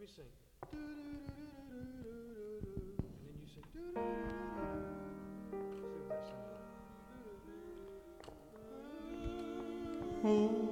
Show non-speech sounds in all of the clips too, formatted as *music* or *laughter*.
Let me sing. And then you sing. See what that sounds like. Oh.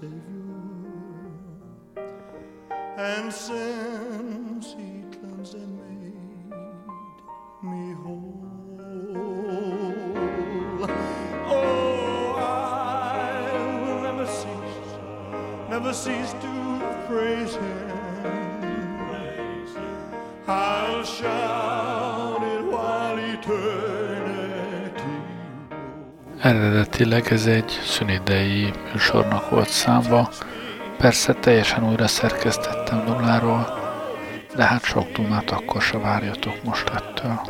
Savior, and since Eredetileg ez egy szünidei műsornak volt számva, persze teljesen újra szerkesztettem nulláról, de hát sok dumát akkor se várjatok most ettől.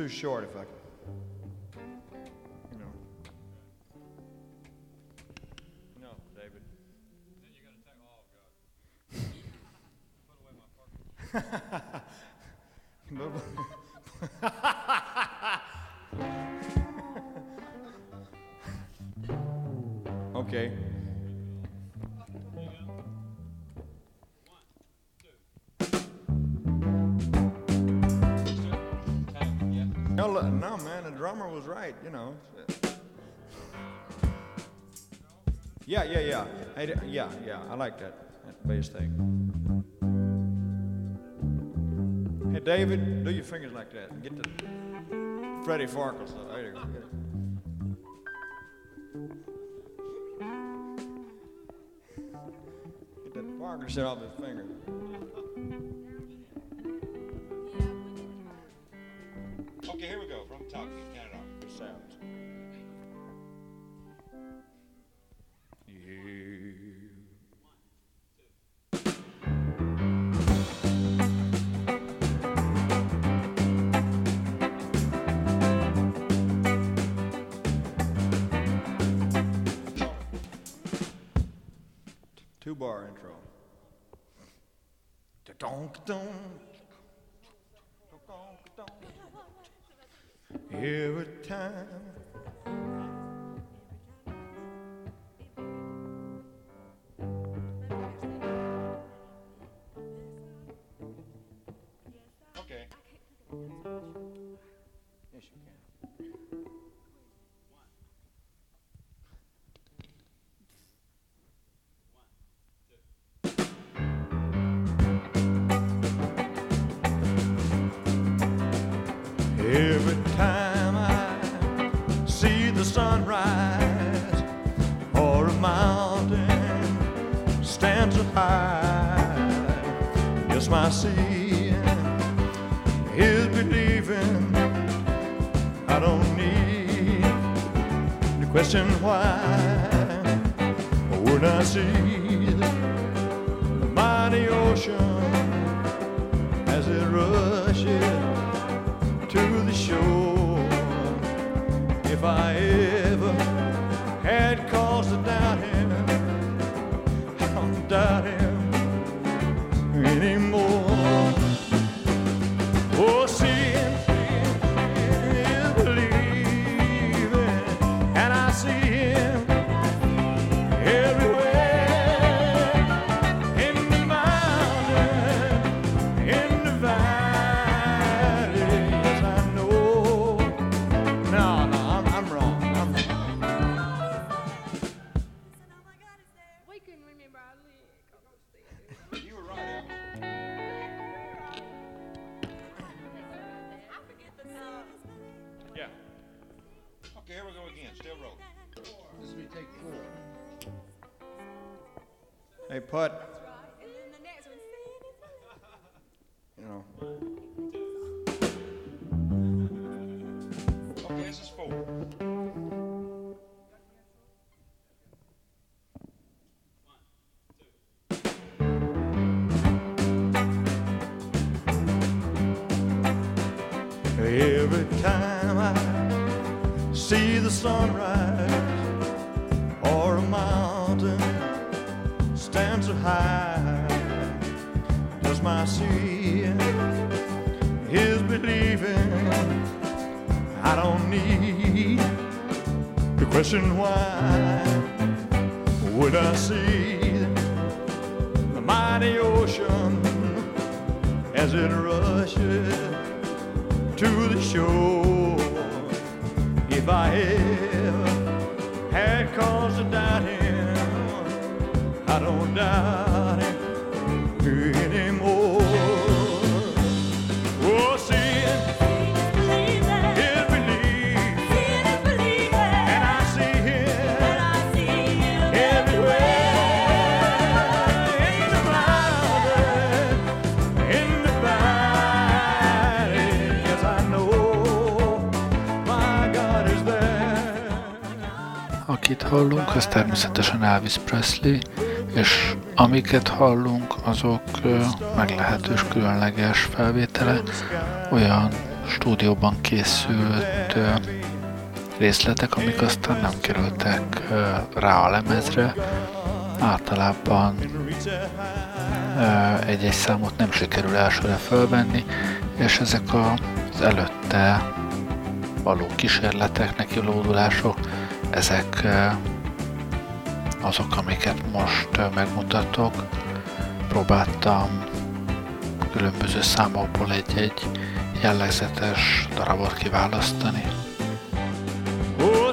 Too short if I can. You know. No, David. *laughs* *laughs* okay. No, no, man, the drummer was right, you know. Yeah, yeah, yeah. I yeah, yeah, I like that, that bass thing. Hey, David, do your fingers like that and get the Freddie Farkle stuff. There you go. Get it. Get that Farkle shit off his finger. Every time. Rise or a mountain stands so high. Yes, my seeing is believing. I don't need to question why. When I see the mighty ocean as it rushes if I ever had cause to doubt him, I don't doubt him anymore. The sunrise or a mountain stands so high, does my seeing is believing. I don't need to question why. Would I see the mighty ocean as it rushes to the shore? If I ever had cause to doubt him, I don't doubt Akit hallunk, az természetesen Elvis Presley, és amiket hallunk, azok meglehetős különleges felvétele, olyan stúdióban készült részletek, amik aztán nem kerültek rá a lemezre. Általában egy-egy számot nem sikerül elsőre felvenni, és ezek az előtte való kísérletek, neki lódulások, ezek azok, amiket most megmutatok. Próbáltam különböző számokból egy-egy jellegzetes darabot kiválasztani. Oh,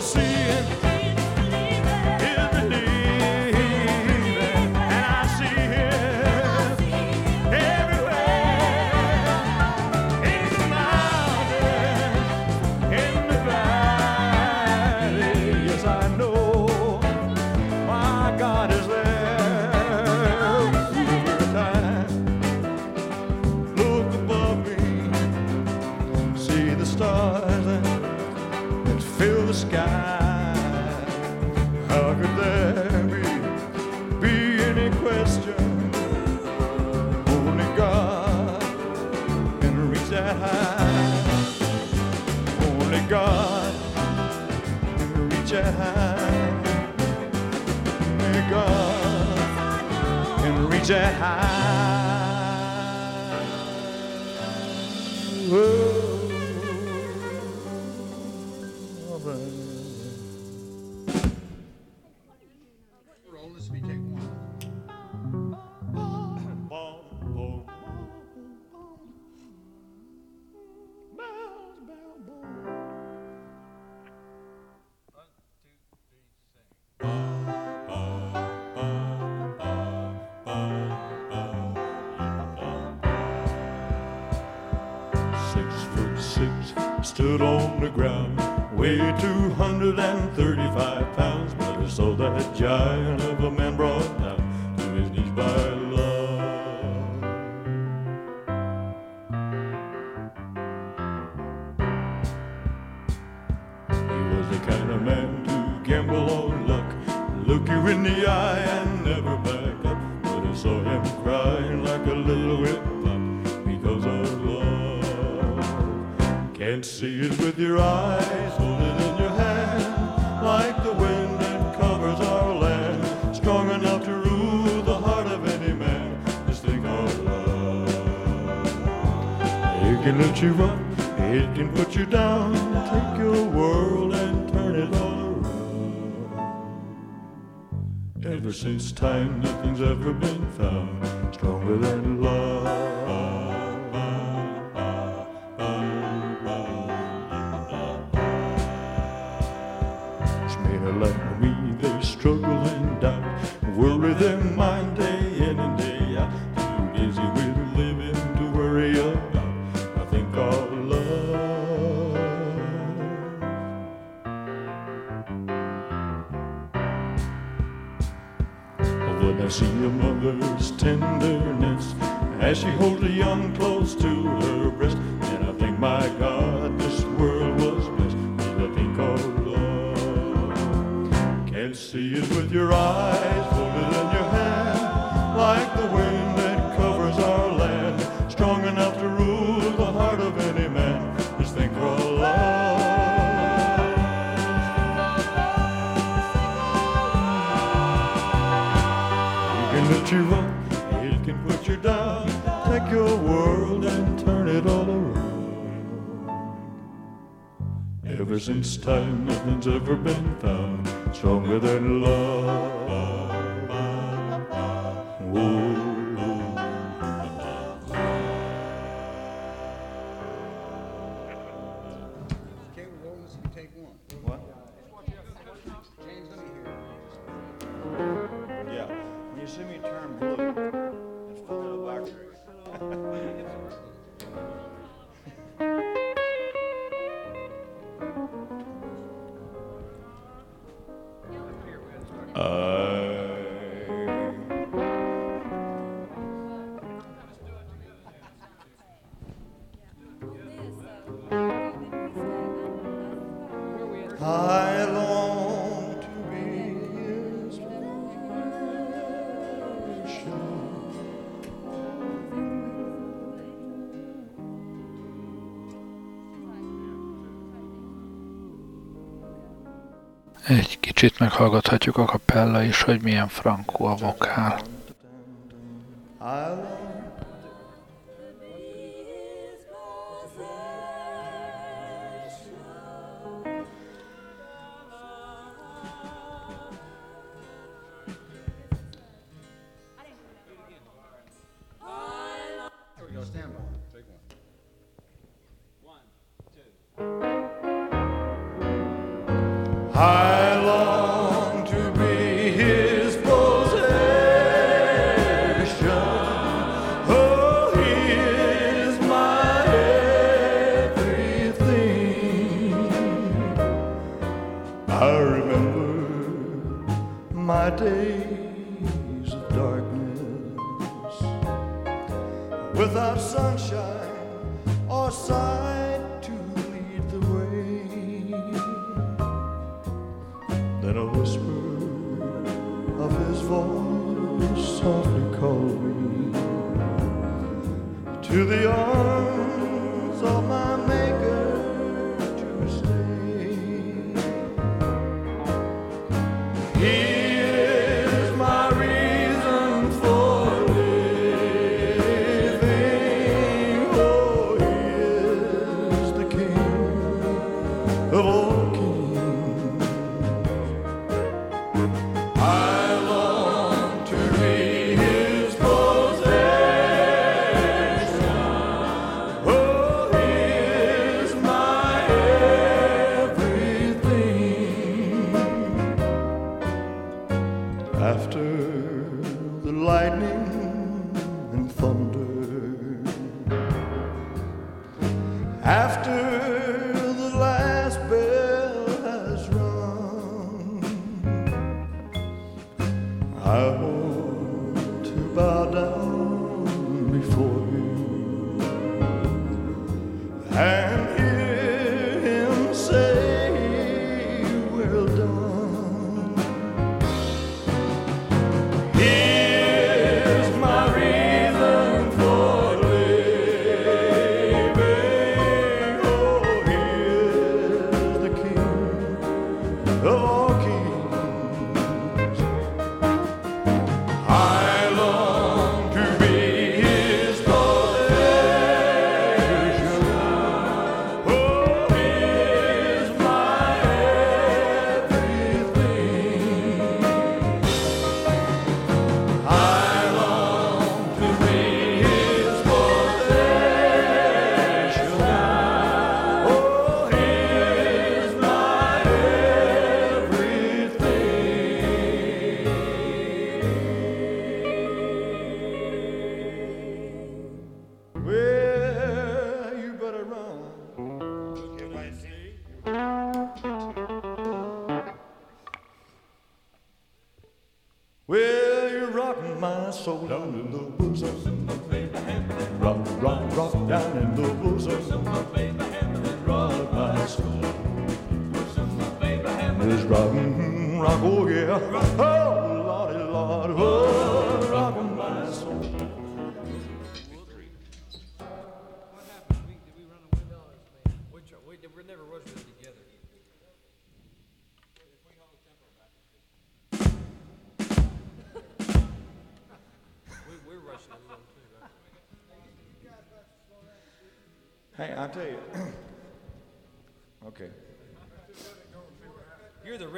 can high. kind of man to gamble on luck. Look you in the eye and never back up. But I saw him crying like a little whip up because of love. Can't see it with your eyes, hold it in your hand like the wind that covers our land. Strong enough to rule the heart of any man. This thing called oh, love. It can lift you up, it can put you down, take your world. Ever since time, nothing's ever been found stronger than love. Ever since time, nothing's ever been found stronger than love. Whoa. kicsit meghallgathatjuk a kapella is, hogy milyen frankó a vokál. days of darkness without sunshine.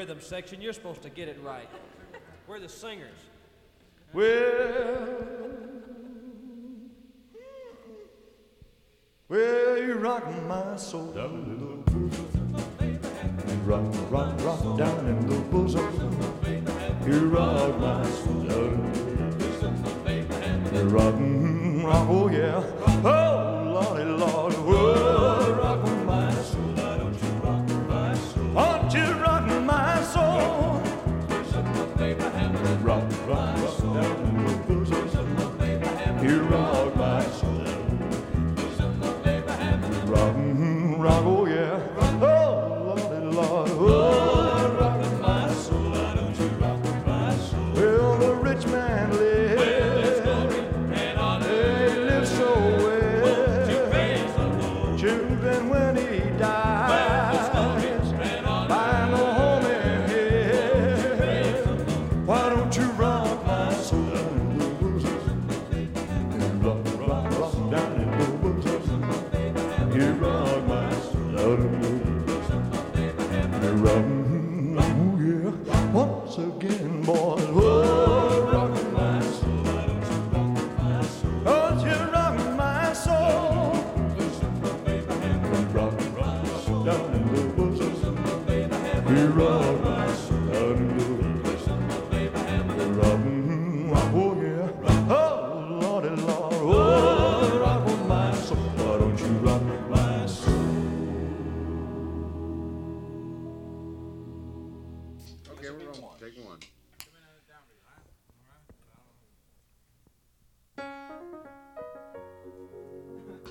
rhythm section. You're supposed to get it right. We're the singers. Well, well, you rock my soul down in the bosom. You rock, rock, rock down in the bosom. You rock my soul down. You rock, rock, oh yeah. Oh, lordy, lord, whoa.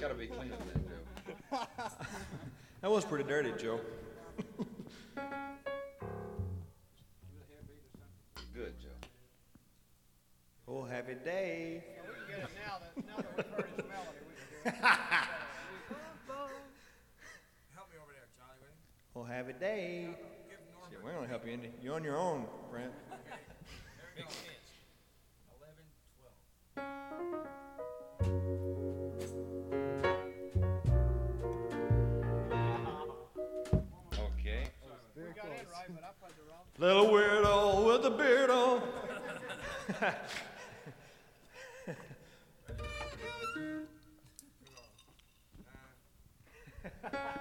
got to be that, Joe. *laughs* that was pretty dirty, Joe. *laughs* Good, Joe. Oh, happy day. Help me over there, Johnny. Oh, happy day. Yeah, we're going to help you. You're on your own, Brent. Okay. *laughs* Little weirdo with a beard on. *laughs*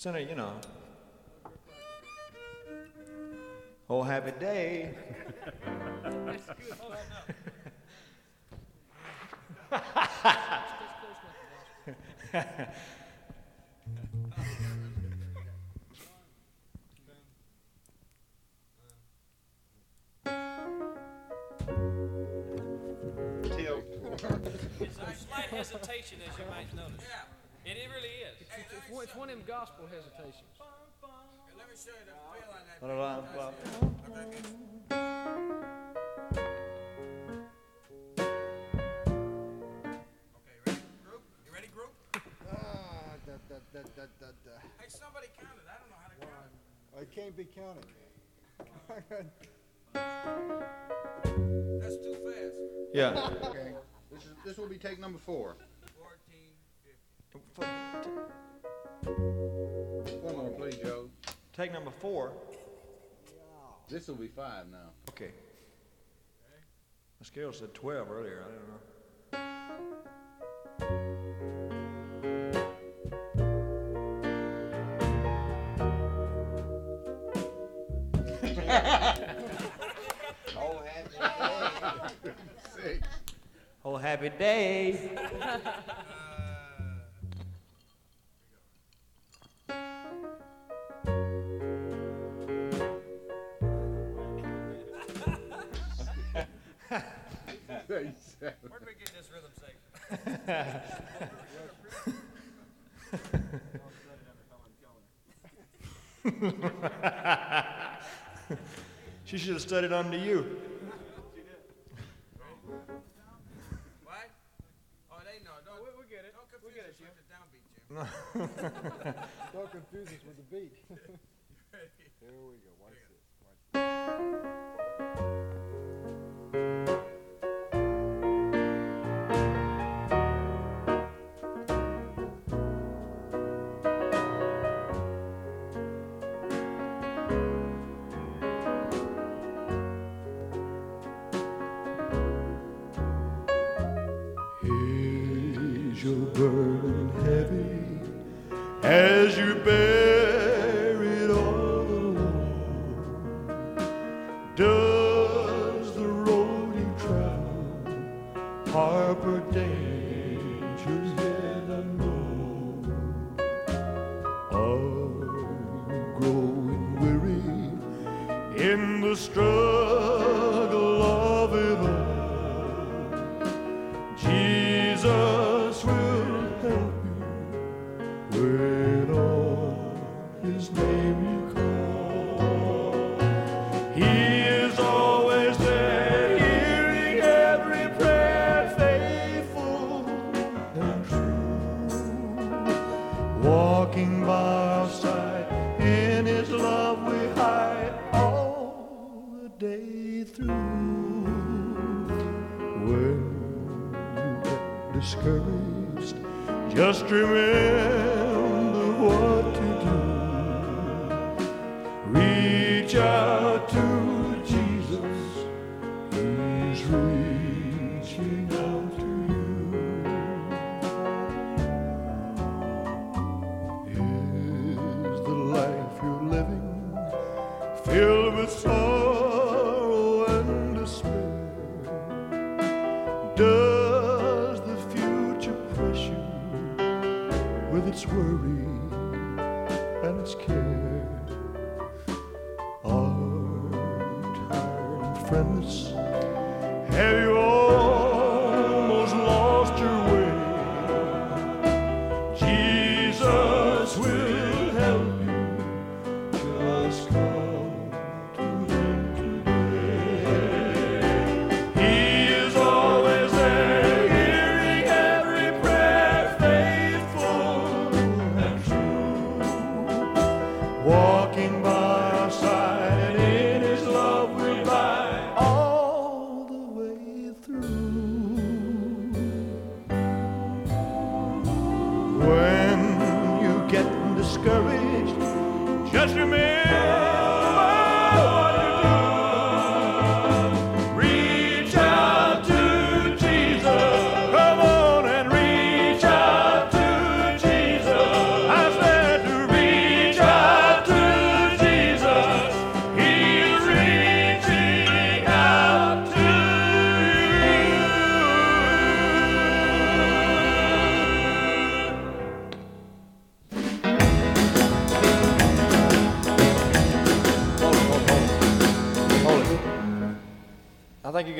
Center, you know. Oh, happy day. Till *laughs* a slight hesitation, as you might notice. And it really is. It's, it's, one, it's one of them gospel hesitations. Let me show you the feel that. Blah, blah, blah. Okay, ready, group? You ready, group? Ah, da, da, da, da, da, da. Hey, somebody count it. I don't know how to count it. I can't be counting. That's too fast. Yeah. Okay, this is, this will be take number four. 14, 15. one more, please, Joe. Take number four. This will be five now. Okay. The scale said 12 earlier. I don't know. Oh, happy Six. Oh, happy day. *laughs* Thirty-seven. Where did we get this rhythm section? *laughs* *laughs* She should have studied under you. What? Oh, they know. Don't, We, we get it. don't confuse us it, with the downbeat, Jim. *laughs* Don't confuse us with the beat. Here we go, watch this. Watch Is your Does the future press you with its worry and its care?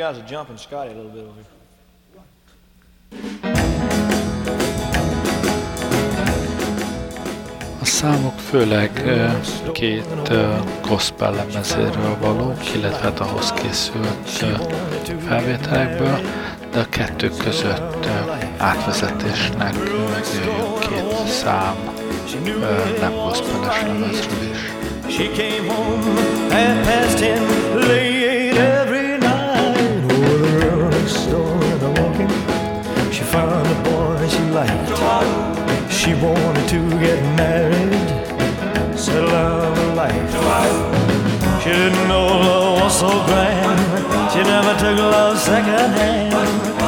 Guys are jumping Scotty a little bit over here. A számok főleg két gospel lemezéről valók, illetve hát ahhoz készült felvételekből, de a kettő között átvezetésnek ö, jön két szám nem gospeles lemezről is. She came home half past ten, late She wanted to get married, settle down in life. She didn't know love was so grand. She never took love second hand.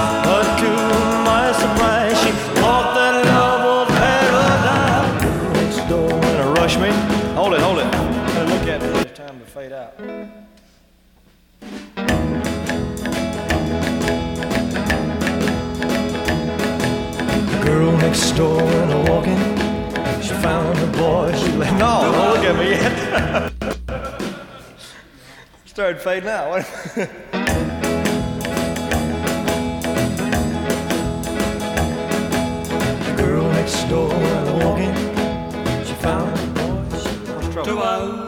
Next door in a walking. She found a boy she *laughs* liked. No, don't look at me yet. *laughs* Started fading out. *laughs* The girl next door in a walking. She found a boy she liked. trouble?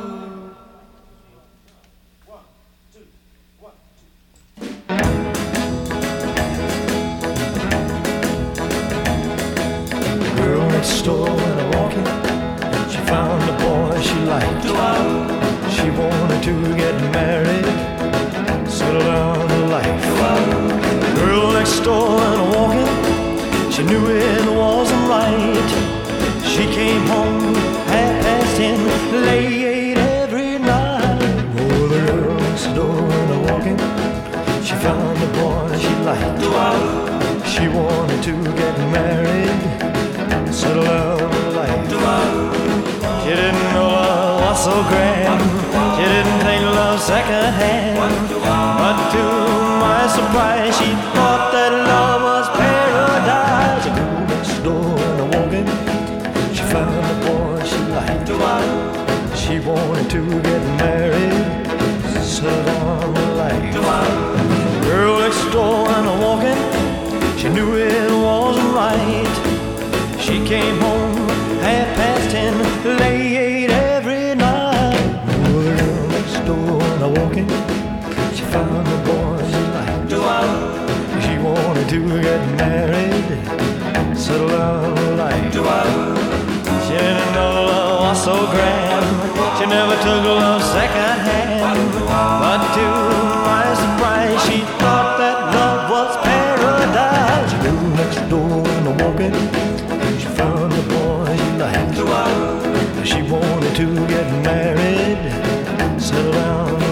To get married, settle down in life. She didn't know love was so grand. She didn't think love second hand. But to my surprise, she thought get married, settle down in life. She didn't know love was so grand. She never took love second hand. But to my surprise, she thought that love was paradise. She grew next door in the walking. She found a boy she liked. She wanted to get married, settle down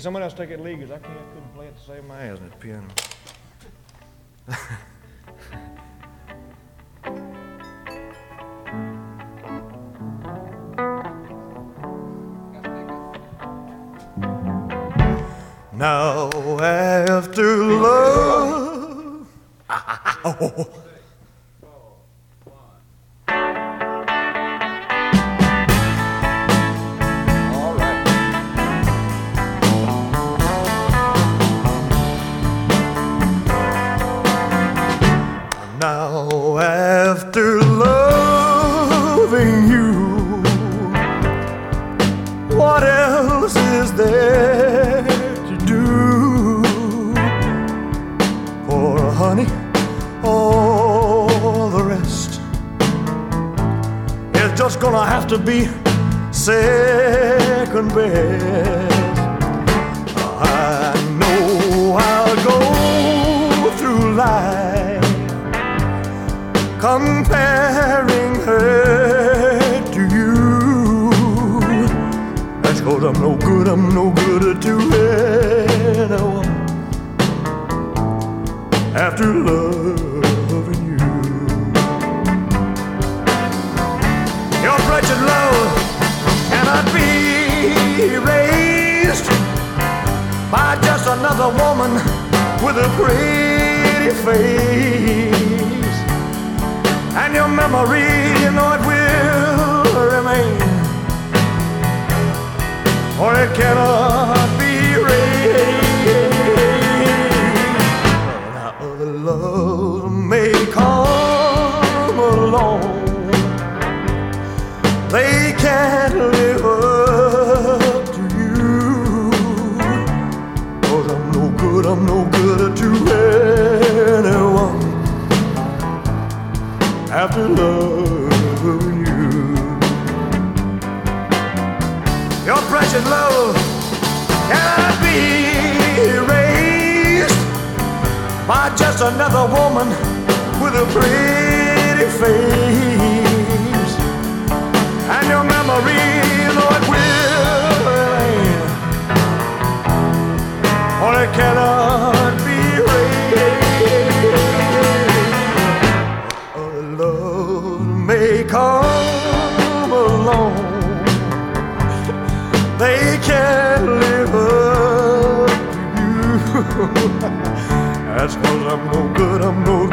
someone else take it lead? Because I can't, couldn't play it to save my ass on the piano. to love you. Your precious love cannot be erased by just another woman with a pretty face. And your memory, though it will remain, it cannot. *laughs* That's cause I'm no good, I'm no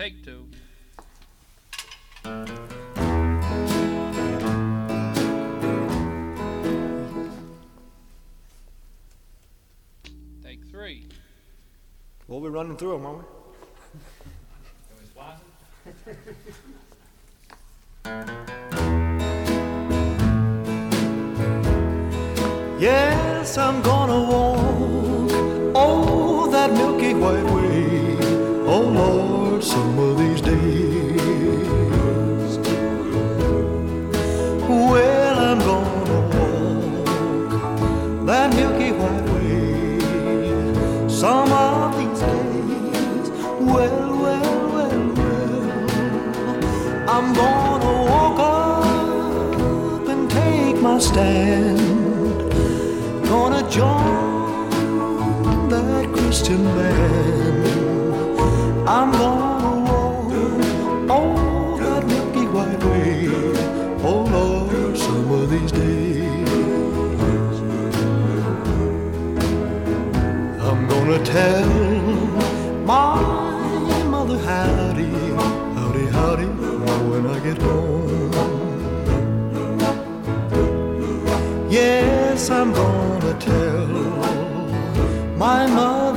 take two. Take three. We'll be running through them, won't we? Yes, I'm gonna walk some of these days. Well, I'm gonna walk that milky white way. Some of these days. Well, well, well, well. I'm gonna walk up and take my stand gonna join that Christian band. I'm gonna tell my mother howdy, howdy, howdy, when I get home. Yes, I'm gonna tell my mother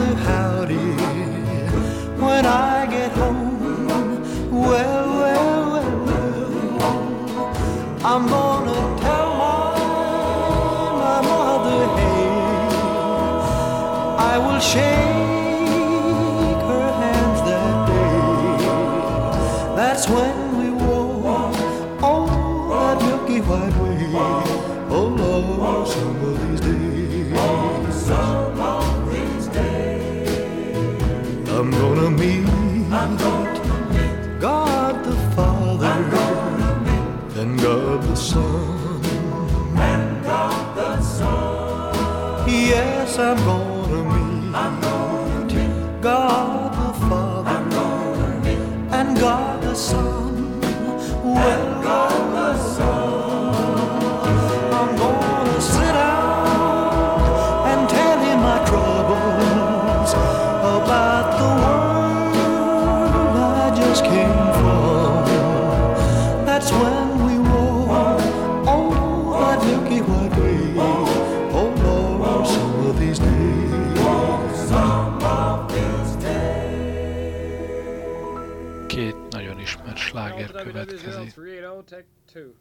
will shake her hands that day. That's when we walk on that milky white way. Oh Lord, some of these days. some of these days. I'm gonna meet. God the Father. And God the Son. And God the Son. Yes, I'm gonna www.380 he... Tech 2.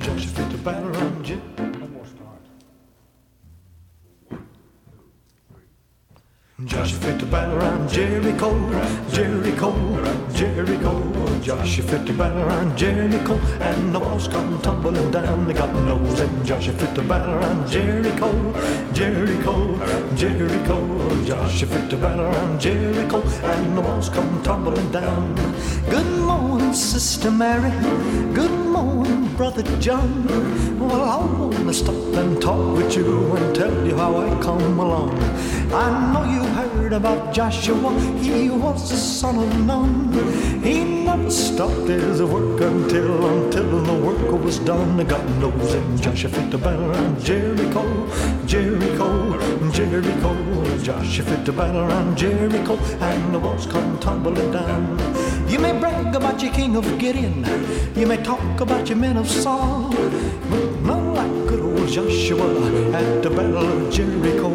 Fit the battle Joshua fit the battle around Jericho, Jericho, Jericho. Joshua fit the battle around Jericho, and the walls come tumbling down. They got nose and Joshua fit the battle around Jericho, Jericho, Jericho. Joshua fit the battle around Jericho, and the walls come tumbling down. Good morning, Sister Mary. Good Brother John. Well, I want to stop and talk with you and tell you how I come along. I know you heard about Joshua, he was the son of Nun. He never stopped his work until, until the work was done. God knows and Joshua fit the battle around Jericho, Jericho, Jericho. Joshua fit the battle around Jericho, and the walls come tumbling down. You may brag about your king of Gideon, you may talk about your men of Saul, but none like good old Joshua at the battle of Jericho.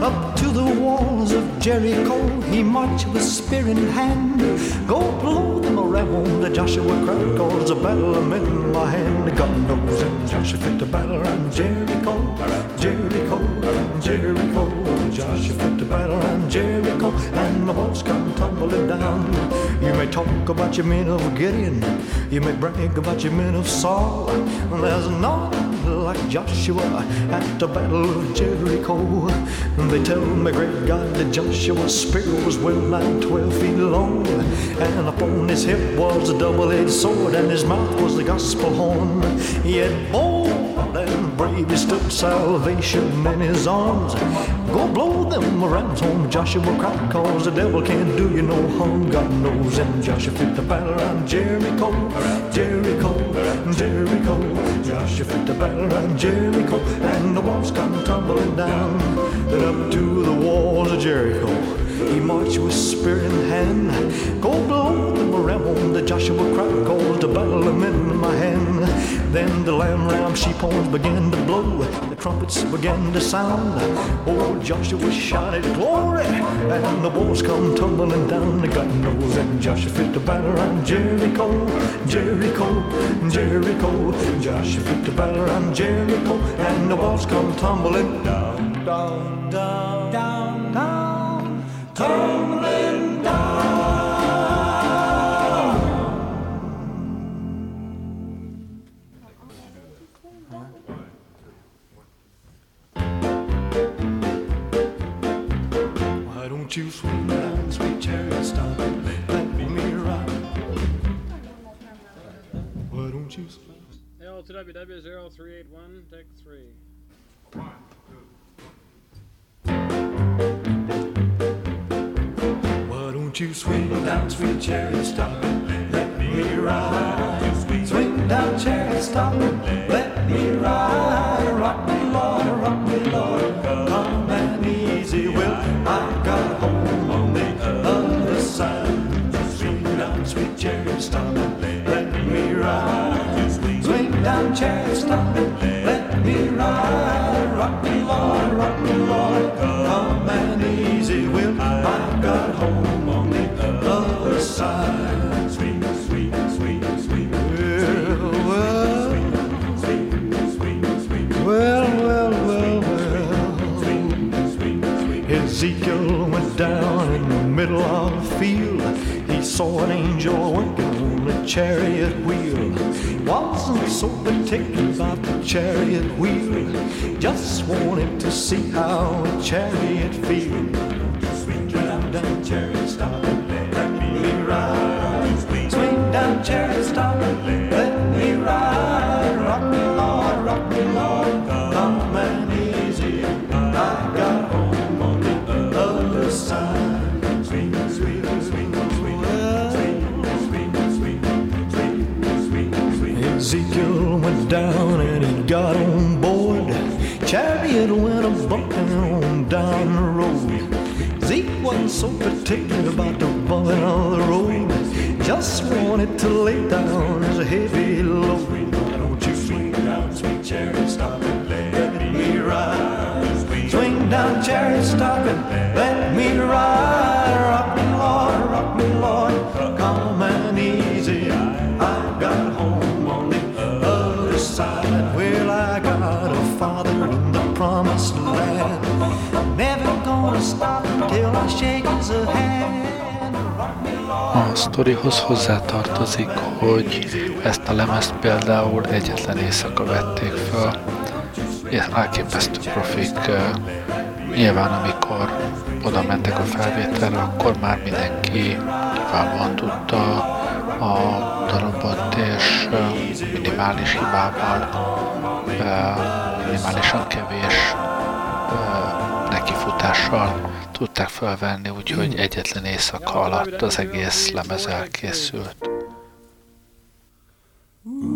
Up to the walls of Jericho, he marched with spear in hand. Go blow them around, the Joshua cried, cause the battle in my hand. God knows and Joshua fit the battle around Jericho, Jericho, Jericho. Joshua the battle around Jericho, and the walls come tumbling down. You may talk about your men of Gideon, you may brag about your men of Saul. There's no like Joshua at the battle of Jericho. They tell me, great God, that Joshua's spear was well nigh twelve feet long, and upon his hip was a double-edged sword, and his mouth was the gospel horn. Yet and brave, he stood salvation in his arms. Go blow them rams on Joshua cried, cause the devil can't do you no harm, God knows. And Joshua fit the battle around Jericho, Jericho, Jericho. Joshua fit the battle around Jericho, and the walls come tumbling down. Then up to the walls of Jericho. He marched with spear in hand. Go blow the on the Joshua cried, cause the battle in my hand. Then the lamb ram sheep horns began to blow, the trumpets began to sound. Oh, Joshua shouted glory, and the walls come tumbling down. God knows, and Joshua fit the battle around Jericho, Jericho, Jericho. Joshua fit the battle around Jericho, and the walls come tumbling down, down, down, down, tumbling down. Why don't you swing down, sweet chariot, stop let me ride? Why don't you swing? L2WW0381, take three. Why don't you swing down, sweet chariot, stop and let me ride? Swing down, chariot, stop and let me ride. Rock me, Lord, rock me, Lord, come and easy. Well, I got home on the other side. Swing down, sweet chariot, stop and let me ride. Swing down, chariot, stop and let me ride. Rock me, Lord, rock me, Lord, come and easy. Well, I've got home on the other side. Sweet, sweet, sweet, sweet. Well, well, well, well. Ezekiel went down in the middle of the field. He saw an angel working chariot wheel. Wasn't so particular about the chariot wheel. Just wanted to see how a chariot feels. Swing down, down, chariot, stop and let me ride. Swing down, chariot, stop so particular about the bumping of the road. Just wanted to lay down as a heavy load. Why don't you swing down, sweet chariot, stop and let me ride? Swing down, chariot, stop and let me ride. A sztorihoz hozzátartozik, hogy ezt a lemezt például egyetlen éjszaka vették föl. Ilyen elképesztő profik. ö, Nyilván amikor oda mentek a felvételre, akkor már mindenki kiválóan tudta a darabot, és ö, minimális hibával, ö, minimálisan kevés nekifutással tudták felvenni, úgyhogy egyetlen éjszaka alatt az egész lemez elkészült. are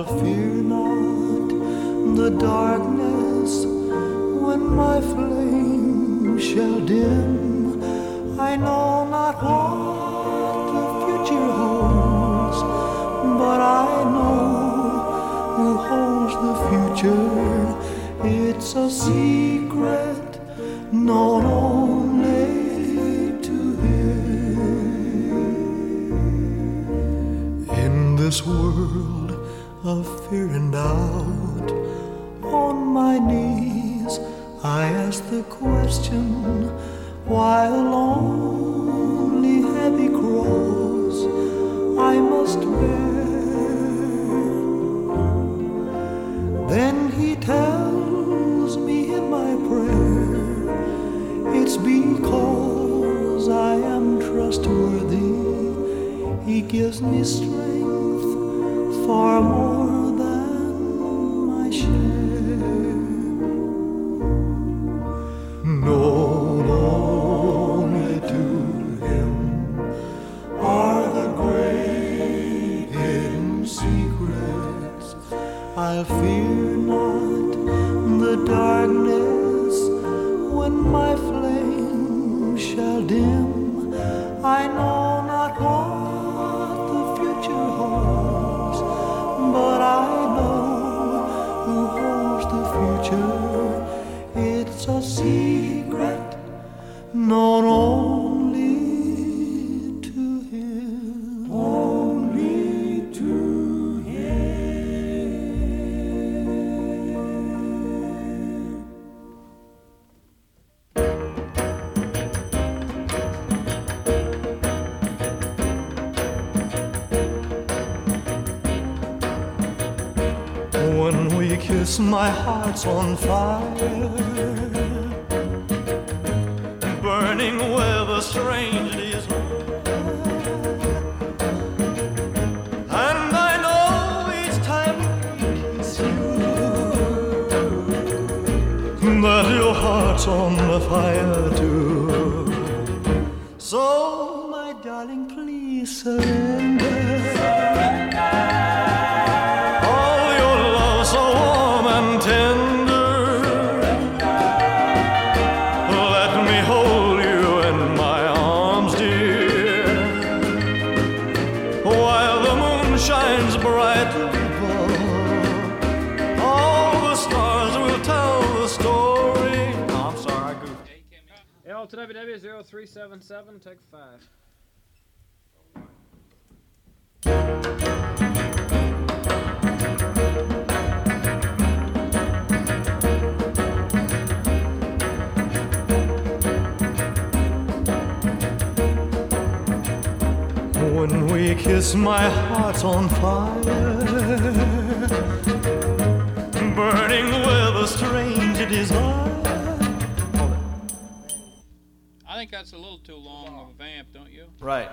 Fear not the darkness when my flame shall dim. I know not what the future holds, but I know who holds the future. It's a secret my heart's on fire, burning with a strange desire. And I know each time we kiss you that your heart's on the fire too. So, my darling, please surrender. 0377, take five. When we kiss, my heart's on fire, burning with a strange desire. I think that's a little too long of a vamp, don't you? Right.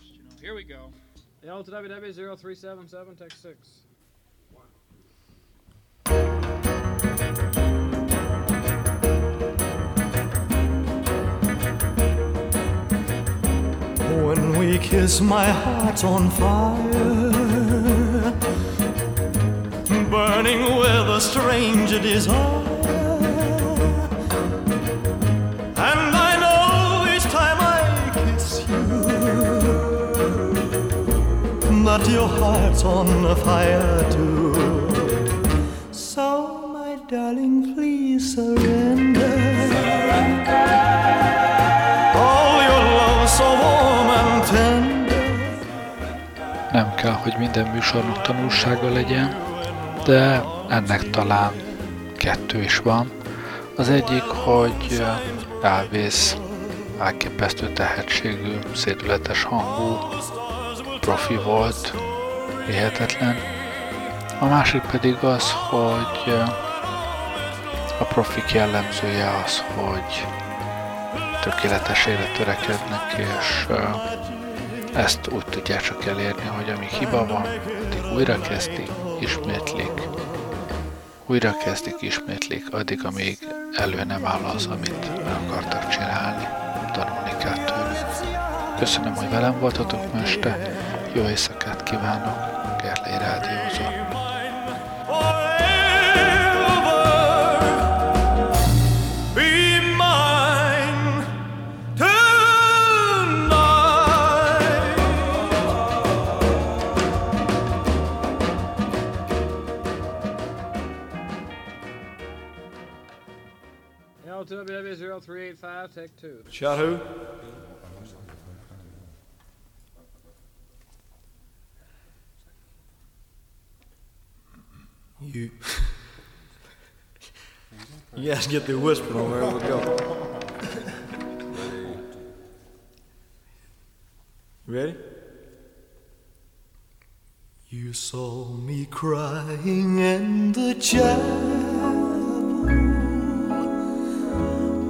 You know, here we go. LWW 0377, take six. When we kiss, my heart's on fire, burning with a strange desire. That your heart's on fire too. So, my darling, please surrender. Oh, your love so warm and tender. Nem kell, hogy minden műsornak tanulsága legyen, de ennek talán kettő is van. Az egyik, hogy Elvis elképesztő tehetségű, szédületes hangú, profi volt, hihetetlen. A másik pedig az, hogy a profik jellemzője az, hogy tökéletesére törekednek, és ezt úgy tudják csak elérni, hogy ami hiba van, addig újra kezdik, ismétlik, újra kezdik, ismétlik, addig, amíg elő nem áll az, amit meg akartak csinálni. Tanulni kell tőlük. Köszönöm, hogy velem voltatok ma. Jó éjszakát kívánok, Gerlé Rádiózott. LTWW 0385, take two. Shot who? You. *laughs* you guys get the whispering on where we go. Ready? You saw me crying in the chapel.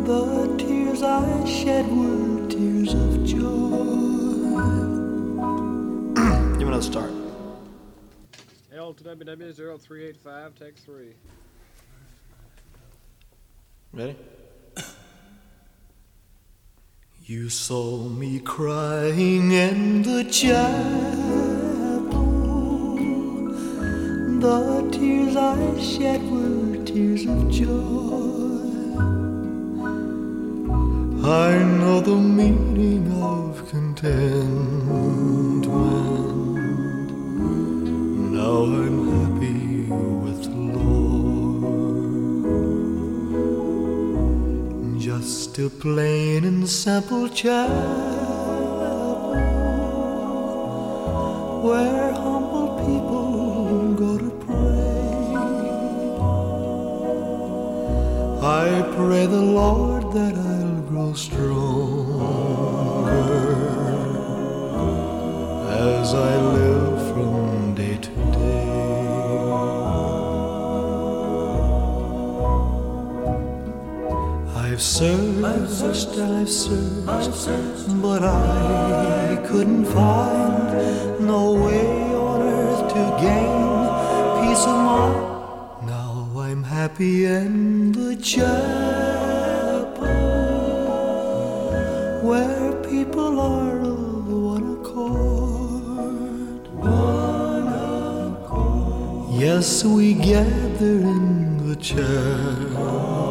The tears I shed were tears of joy. *clears throat* Give me another start. L to WW0385, take three. Ready? You saw me crying in the chapel. The tears I shed were tears of joy. I know the meaning of contentment. Now I'm happy with the Lord. Just a plain and simple chapel where humble people go to pray. I pray the Lord that I'll grow stronger as I live day. I've searched and I've searched, but I couldn't find no way on earth to gain peace of mind. Now I'm happy in the chapel where people are of one accord. One accord. Yes, we gather in the chapel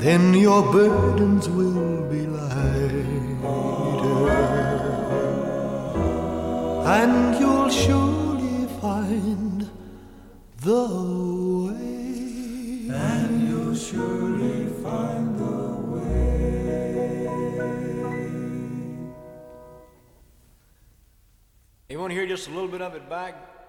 Then your burdens will be lighter. And you'll surely find the way. And you'll surely find the way. You want to hear just a little bit of it back?